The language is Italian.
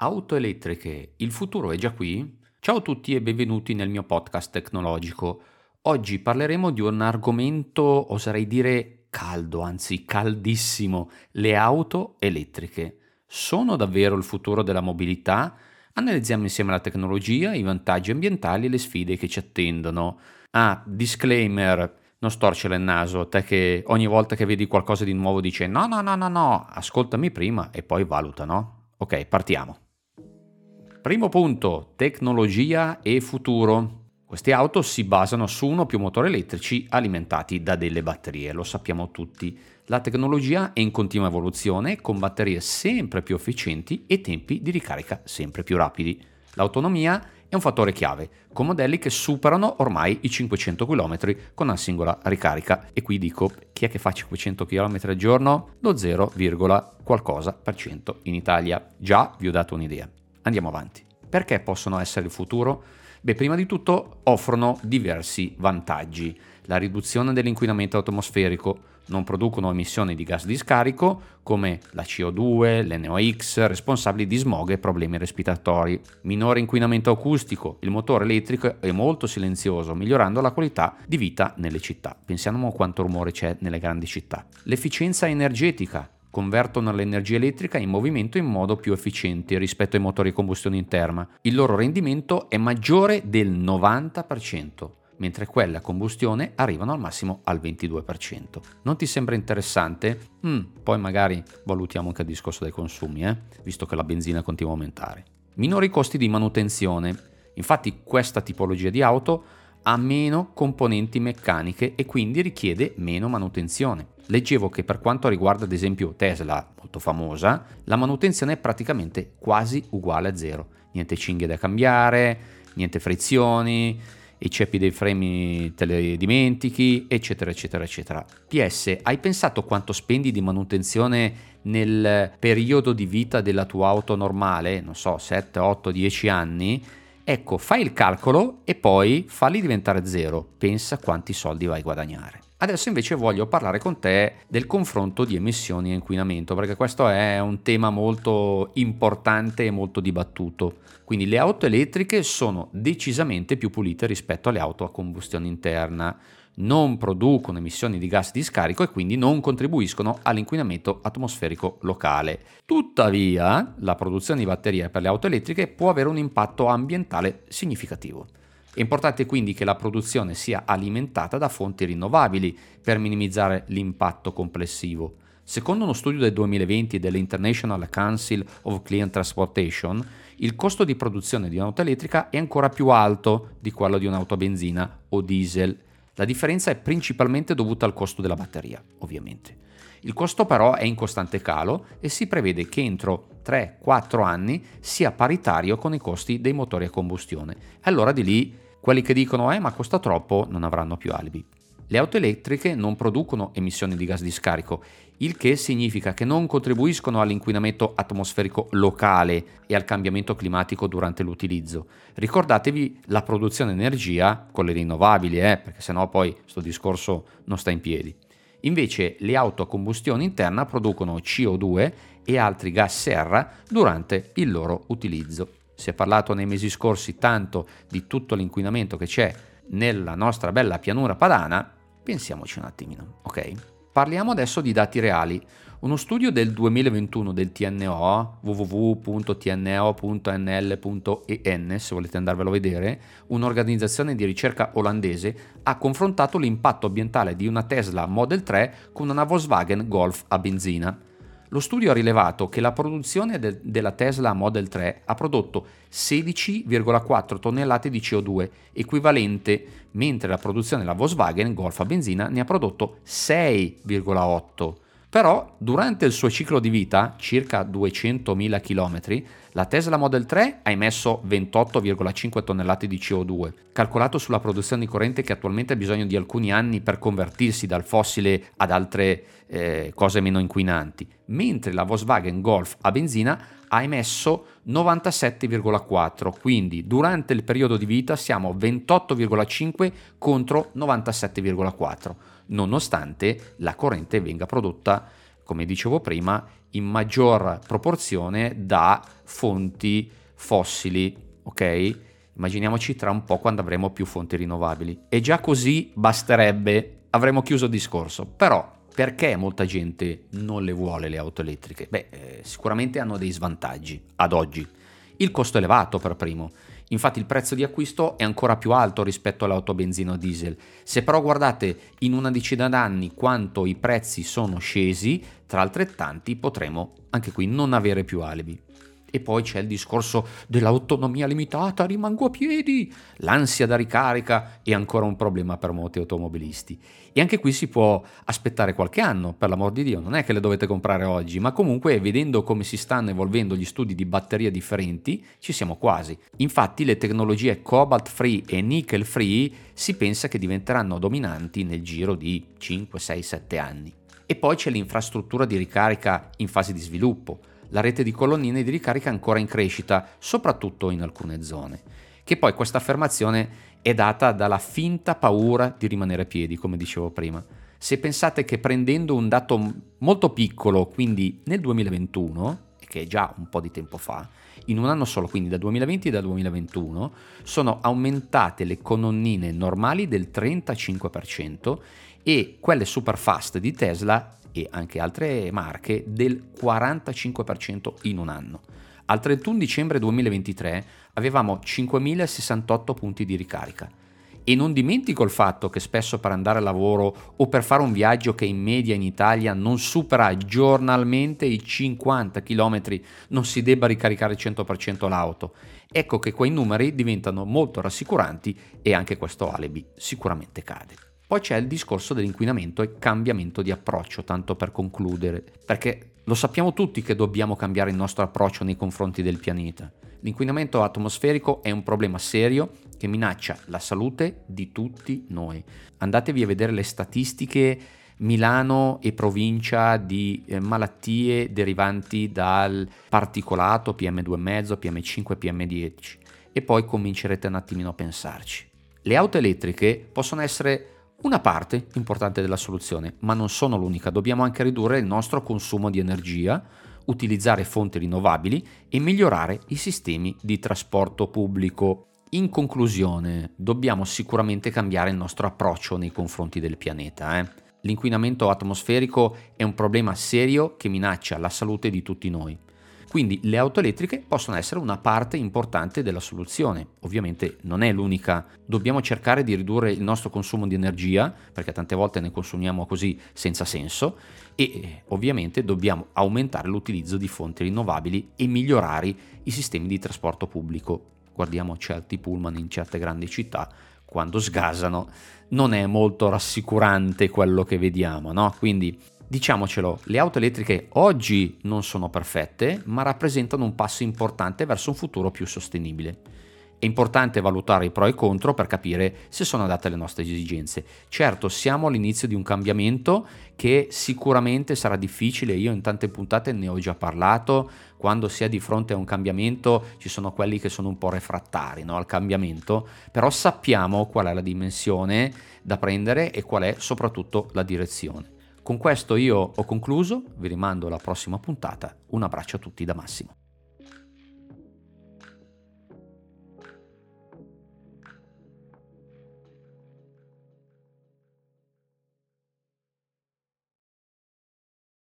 Auto elettriche, il futuro è già qui? Ciao a tutti e benvenuti nel mio podcast tecnologico. Oggi parleremo di un argomento, oserei dire caldo, anzi caldissimo, le auto elettriche. Sono davvero il futuro della mobilità? Analizziamo insieme la tecnologia, i vantaggi ambientali e le sfide che ci attendono. Ah, disclaimer, non storcere il naso, te che ogni volta che vedi qualcosa di nuovo dice no, no, no, no, no, ascoltami prima e poi valuta, no? Ok, partiamo. Primo punto, tecnologia e futuro. Queste auto si basano su uno o più motori elettrici alimentati da delle batterie, lo sappiamo tutti. La tecnologia è in continua evoluzione con batterie sempre più efficienti e tempi di ricarica sempre più rapidi. L'autonomia è un fattore chiave, con modelli che superano ormai i 500 km con una singola ricarica. E qui dico, chi è che fa 500 km al giorno? Lo 0, qualcosa per cento in Italia. Già vi ho dato un'idea. Andiamo avanti. Perché possono essere il futuro? Beh, prima di tutto offrono diversi vantaggi. La riduzione dell'inquinamento atmosferico, non producono emissioni di gas di scarico come la CO2, l'NOx, responsabili di smog e problemi respiratori. Minore inquinamento acustico, il motore elettrico è molto silenzioso, migliorando la qualità di vita nelle città. Pensiamo a quanto rumore c'è nelle grandi città. L'efficienza energetica, convertono l'energia elettrica in movimento in modo più efficiente rispetto ai motori a combustione interna. Il loro rendimento è maggiore del 90%, mentre quelle a combustione arrivano al massimo al 22%. Non ti sembra interessante? Mm, poi magari valutiamo anche il discorso dei consumi, eh? visto che la benzina continua a aumentare. Minori costi di manutenzione. Infatti questa tipologia di auto ha meno componenti meccaniche e quindi richiede meno manutenzione. Leggevo che per quanto riguarda ad esempio Tesla, molto famosa, la manutenzione è praticamente quasi uguale a zero. Niente cinghie da cambiare, niente frizioni, i ceppi dei freni te li dimentichi, eccetera, eccetera, eccetera. PS, hai pensato quanto spendi di manutenzione nel periodo di vita della tua auto normale, non so, 7, 8, 10 anni? Ecco, fai il calcolo e poi falli diventare zero. Pensa quanti soldi vai a guadagnare. Adesso invece voglio parlare con te del confronto di emissioni e inquinamento, perché questo è un tema molto importante e molto dibattuto. Quindi le auto elettriche sono decisamente più pulite rispetto alle auto a combustione interna non producono emissioni di gas di scarico e quindi non contribuiscono all'inquinamento atmosferico locale. Tuttavia, la produzione di batterie per le auto elettriche può avere un impatto ambientale significativo. È importante quindi che la produzione sia alimentata da fonti rinnovabili per minimizzare l'impatto complessivo. Secondo uno studio del 2020 dell'International Council of Clean Transportation, il costo di produzione di un'auto elettrica è ancora più alto di quello di un'auto a benzina o diesel la differenza è principalmente dovuta al costo della batteria, ovviamente. Il costo però è in costante calo e si prevede che entro 3-4 anni sia paritario con i costi dei motori a combustione. Allora di lì quelli che dicono eh ma costa troppo non avranno più alibi. Le auto elettriche non producono emissioni di gas di scarico, il che significa che non contribuiscono all'inquinamento atmosferico locale e al cambiamento climatico durante l'utilizzo. Ricordatevi la produzione di energia con le rinnovabili, eh, perché sennò poi questo discorso non sta in piedi. Invece le auto a combustione interna producono CO2 e altri gas serra durante il loro utilizzo. Si è parlato nei mesi scorsi tanto di tutto l'inquinamento che c'è nella nostra bella pianura padana, Pensiamoci un attimino, ok? Parliamo adesso di dati reali. Uno studio del 2021 del TNO, www.tno.nl.en, se volete andarvelo a vedere, un'organizzazione di ricerca olandese, ha confrontato l'impatto ambientale di una Tesla Model 3 con una Volkswagen Golf a benzina. Lo studio ha rilevato che la produzione de- della Tesla Model 3 ha prodotto 16,4 tonnellate di CO2, equivalente, mentre la produzione della Volkswagen Golf a benzina ne ha prodotto 6,8. Però durante il suo ciclo di vita, circa 200.000 km, la Tesla Model 3 ha emesso 28,5 tonnellate di CO2, calcolato sulla produzione di corrente che attualmente ha bisogno di alcuni anni per convertirsi dal fossile ad altre eh, cose meno inquinanti, mentre la Volkswagen Golf a benzina ha emesso 97,4, quindi durante il periodo di vita siamo 28,5 contro 97,4 nonostante la corrente venga prodotta, come dicevo prima, in maggior proporzione da fonti fossili, ok? Immaginiamoci tra un po' quando avremo più fonti rinnovabili. E già così basterebbe, avremo chiuso il discorso. Però perché molta gente non le vuole le auto elettriche? Beh, eh, sicuramente hanno dei svantaggi ad oggi. Il costo elevato per primo. Infatti il prezzo di acquisto è ancora più alto rispetto all'auto benzina o diesel. Se però guardate in una decina d'anni quanto i prezzi sono scesi, tra altrettanti potremo anche qui non avere più alibi. E poi c'è il discorso dell'autonomia limitata, rimango a piedi. L'ansia da ricarica è ancora un problema per molti automobilisti. E anche qui si può aspettare qualche anno, per l'amor di Dio, non è che le dovete comprare oggi, ma comunque vedendo come si stanno evolvendo gli studi di batterie differenti, ci siamo quasi. Infatti le tecnologie cobalt free e nickel free si pensa che diventeranno dominanti nel giro di 5, 6, 7 anni. E poi c'è l'infrastruttura di ricarica in fase di sviluppo la rete di colonnine di ricarica è ancora in crescita, soprattutto in alcune zone. Che poi questa affermazione è data dalla finta paura di rimanere a piedi, come dicevo prima. Se pensate che prendendo un dato molto piccolo, quindi nel 2021, che è già un po' di tempo fa, in un anno solo, quindi da 2020 e da 2021, sono aumentate le colonnine normali del 35% e quelle super fast di Tesla e anche altre marche del 45% in un anno. Al 31 dicembre 2023 avevamo 5.068 punti di ricarica. E non dimentico il fatto che spesso per andare a lavoro o per fare un viaggio che in media in Italia non supera giornalmente i 50 km non si debba ricaricare il 100% l'auto. Ecco che quei numeri diventano molto rassicuranti e anche questo alibi sicuramente cade. Poi c'è il discorso dell'inquinamento e cambiamento di approccio, tanto per concludere, perché lo sappiamo tutti che dobbiamo cambiare il nostro approccio nei confronti del pianeta. L'inquinamento atmosferico è un problema serio che minaccia la salute di tutti noi. Andatevi a vedere le statistiche Milano e provincia di eh, malattie derivanti dal particolato PM2,5, PM5, PM10 e poi comincerete un attimino a pensarci. Le auto elettriche possono essere una parte importante della soluzione, ma non sono l'unica, dobbiamo anche ridurre il nostro consumo di energia, utilizzare fonti rinnovabili e migliorare i sistemi di trasporto pubblico. In conclusione, dobbiamo sicuramente cambiare il nostro approccio nei confronti del pianeta. Eh? L'inquinamento atmosferico è un problema serio che minaccia la salute di tutti noi. Quindi le auto elettriche possono essere una parte importante della soluzione. Ovviamente non è l'unica, dobbiamo cercare di ridurre il nostro consumo di energia, perché tante volte ne consumiamo così senza senso, e eh, ovviamente dobbiamo aumentare l'utilizzo di fonti rinnovabili e migliorare i sistemi di trasporto pubblico. Guardiamo certi pullman in certe grandi città, quando sgasano non è molto rassicurante quello che vediamo, no? Quindi Diciamocelo, le auto elettriche oggi non sono perfette, ma rappresentano un passo importante verso un futuro più sostenibile. È importante valutare i pro e i contro per capire se sono adatte alle nostre esigenze. Certo, siamo all'inizio di un cambiamento che sicuramente sarà difficile, io in tante puntate ne ho già parlato, quando si è di fronte a un cambiamento ci sono quelli che sono un po' refrattari no, al cambiamento, però sappiamo qual è la dimensione da prendere e qual è soprattutto la direzione. Con questo io ho concluso, vi rimando alla prossima puntata, un abbraccio a tutti da Massimo.